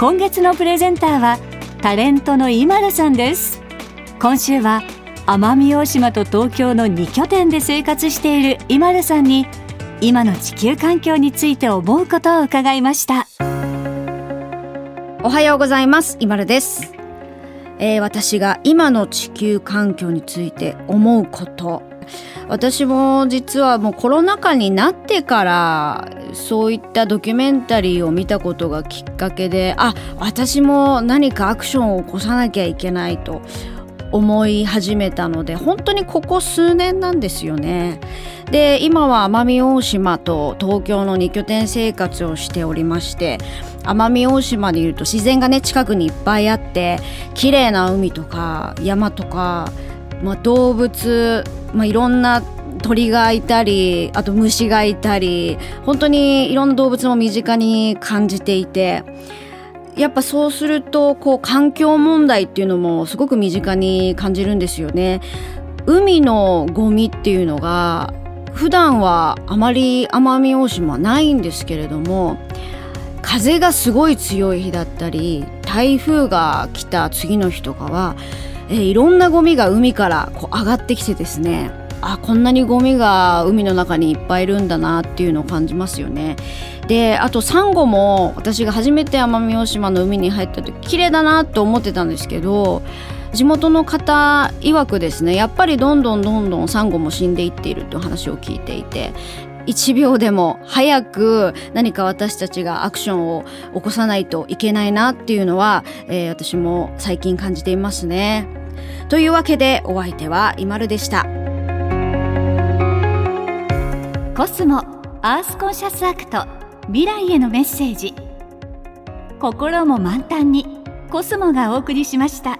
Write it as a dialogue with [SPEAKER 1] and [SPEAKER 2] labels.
[SPEAKER 1] 今月のプレゼンターはタレントの今田さんです。今週は奄美大島と東京の2拠点で生活している今田さんに今の地球環境について思うことを伺いました。
[SPEAKER 2] おはようございます。今田です。えー、私が今の地球環境について思うこと。私も実はもうコロナ禍になってからそういったドキュメンタリーを見たことがきっかけであ私も何かアクションを起こさなきゃいけないと思い始めたので本当にここ数年なんですよね。で今は奄美大島と東京の2拠点生活をしておりまして奄美大島でいうと自然がね近くにいっぱいあって綺麗な海とか山とか、まあ、動物、まあ、いろんな鳥がいたりあと虫がいたり本当にいろんな動物も身近に感じていてやっぱそうするとこう環境問題っていうのもすごく身近に感じるんですよね。海のゴミっていうのが普段はあまり奄美大島ないんですけれども風がすごい強い日だったり台風が来た次の日とかは、えー、いろんなゴミが海からこう上がってきてですねあこんなにゴミが海の中にいっぱいいるんだなっていうのを感じますよね。であとサンゴも私が初めて奄美大島の海に入った時綺麗だなと思ってたんですけど地元の方曰くですねやっぱりどんどんどんどんサンゴも死んでいっているという話を聞いていて1秒でも早く何か私たちがアクションを起こさないといけないなっていうのは、えー、私も最近感じていますね。というわけでお相手は今るでした。
[SPEAKER 1] コスモアースコンシャスアクト未来へのメッセージ心も満タンにコスモがお送りしました。